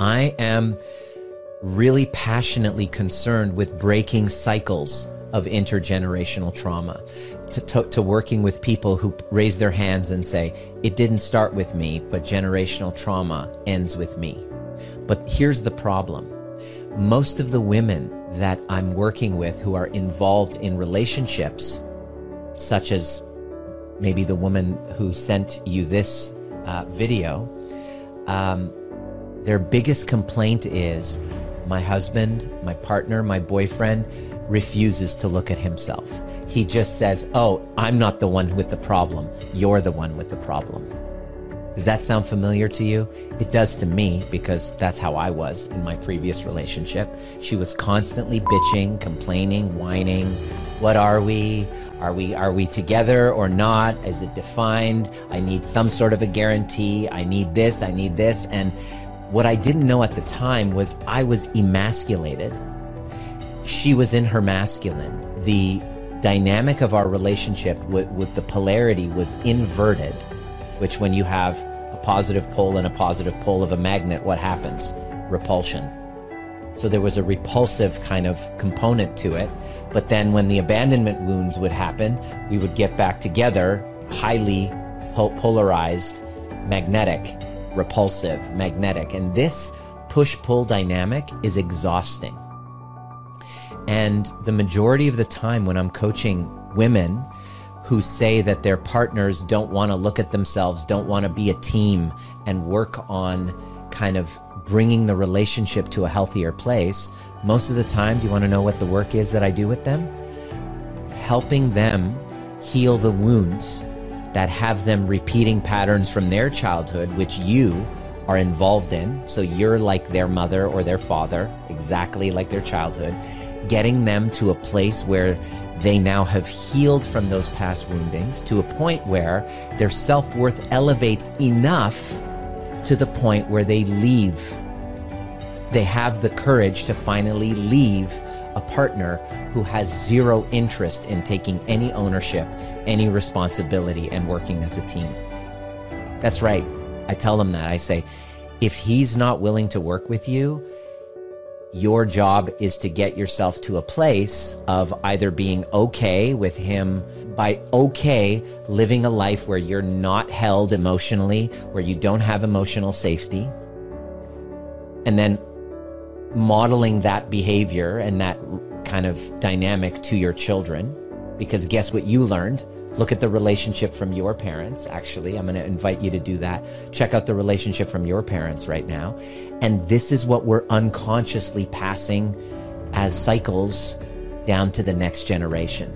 I am really passionately concerned with breaking cycles of intergenerational trauma, to, to, to, working with people who raise their hands and say, It didn't start with me, but generational trauma ends with me. But here's the problem most of the women that I'm working with who are involved in relationships, such as maybe the woman who sent you this uh, video, um, their biggest complaint is my husband, my partner, my boyfriend refuses to look at himself. He just says, Oh, I'm not the one with the problem. You're the one with the problem. Does that sound familiar to you? It does to me because that's how I was in my previous relationship. She was constantly bitching, complaining, whining. What are we? Are we are we together or not? Is it defined? I need some sort of a guarantee. I need this, I need this and what I didn't know at the time was I was emasculated. She was in her masculine. The dynamic of our relationship with, with the polarity was inverted, which when you have a positive pole and a positive pole of a magnet, what happens? Repulsion. So there was a repulsive kind of component to it. But then when the abandonment wounds would happen, we would get back together, highly polarized, magnetic repulsive, magnetic. And this push pull dynamic is exhausting. And the majority of the time when I'm coaching women who say that their partners don't want to look at themselves, don't want to be a team and work on kind of bringing the relationship to a healthier place, most of the time, do you want to know what the work is that I do with them? Helping them heal the wounds that have them repeating patterns from their childhood, which you are involved in. So you're like their mother or their father, exactly like their childhood, getting them to a place where they now have healed from those past woundings to a point where their self worth elevates enough to the point where they leave. They have the courage to finally leave a partner who has zero interest in taking any ownership, any responsibility, and working as a team. That's right. I tell them that. I say, if he's not willing to work with you, your job is to get yourself to a place of either being okay with him by okay living a life where you're not held emotionally, where you don't have emotional safety, and then modeling that behavior and that kind of dynamic to your children. Because guess what you learned? Look at the relationship from your parents. Actually, I'm going to invite you to do that. Check out the relationship from your parents right now. And this is what we're unconsciously passing as cycles down to the next generation.